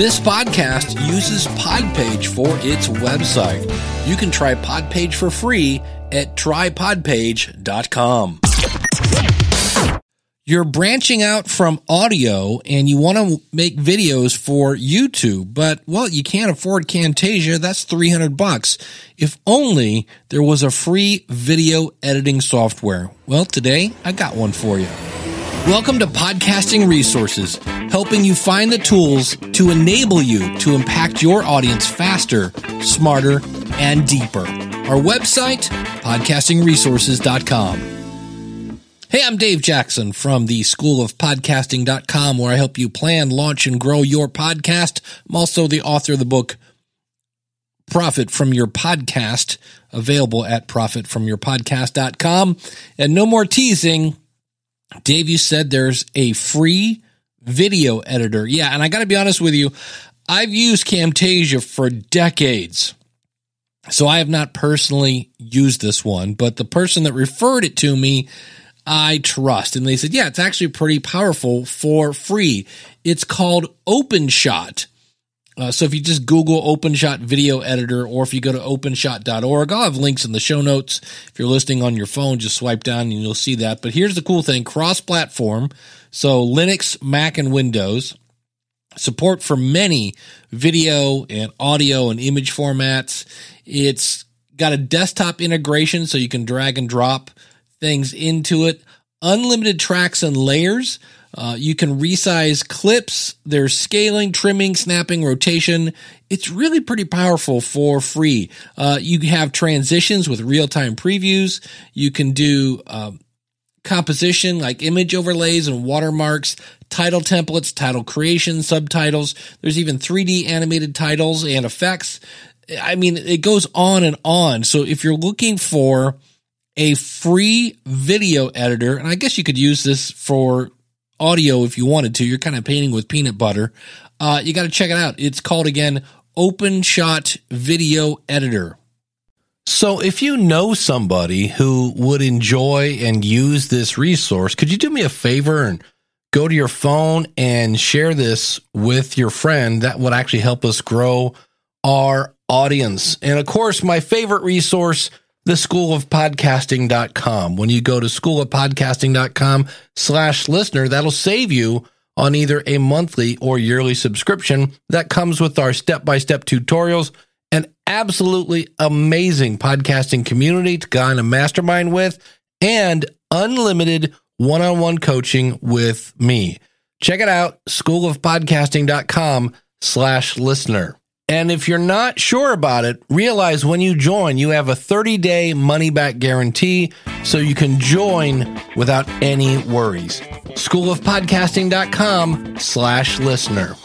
This podcast uses Podpage for its website. You can try Podpage for free at trypodpage.com. You're branching out from audio and you want to make videos for YouTube, but well, you can't afford Camtasia. That's 300 bucks. If only there was a free video editing software. Well, today I got one for you. Welcome to Podcasting Resources, helping you find the tools to enable you to impact your audience faster, smarter, and deeper. Our website, podcastingresources.com. Hey, I'm Dave Jackson from the School of Podcasting.com, where I help you plan, launch, and grow your podcast. I'm also the author of the book Profit from Your Podcast, available at profitfromyourpodcast.com. And no more teasing. Dave, you said there's a free video editor. Yeah, and I got to be honest with you, I've used Camtasia for decades. So I have not personally used this one, but the person that referred it to me, I trust. And they said, yeah, it's actually pretty powerful for free. It's called OpenShot. Uh, so if you just Google OpenShot Video Editor, or if you go to openshot.org, I'll have links in the show notes. If you're listening on your phone, just swipe down and you'll see that. But here's the cool thing: cross-platform, so Linux, Mac, and Windows. Support for many video and audio and image formats. It's got a desktop integration, so you can drag and drop things into it. Unlimited tracks and layers. Uh, you can resize clips. There's scaling, trimming, snapping, rotation. It's really pretty powerful for free. Uh, you have transitions with real time previews. You can do uh, composition like image overlays and watermarks, title templates, title creation, subtitles. There's even 3D animated titles and effects. I mean, it goes on and on. So if you're looking for a free video editor, and I guess you could use this for audio if you wanted to. You're kind of painting with peanut butter. Uh, you got to check it out. It's called again OpenShot Video Editor. So, if you know somebody who would enjoy and use this resource, could you do me a favor and go to your phone and share this with your friend? That would actually help us grow our audience. And of course, my favorite resource the school of podcasting.com. When you go to school of podcasting.com slash listener, that'll save you on either a monthly or yearly subscription that comes with our step by step tutorials an absolutely amazing podcasting community to go on a mastermind with and unlimited one on one coaching with me. Check it out, schoolofpodcasting.com slash listener. And if you're not sure about it, realize when you join, you have a 30 day money back guarantee so you can join without any worries. Schoolofpodcasting.com slash listener.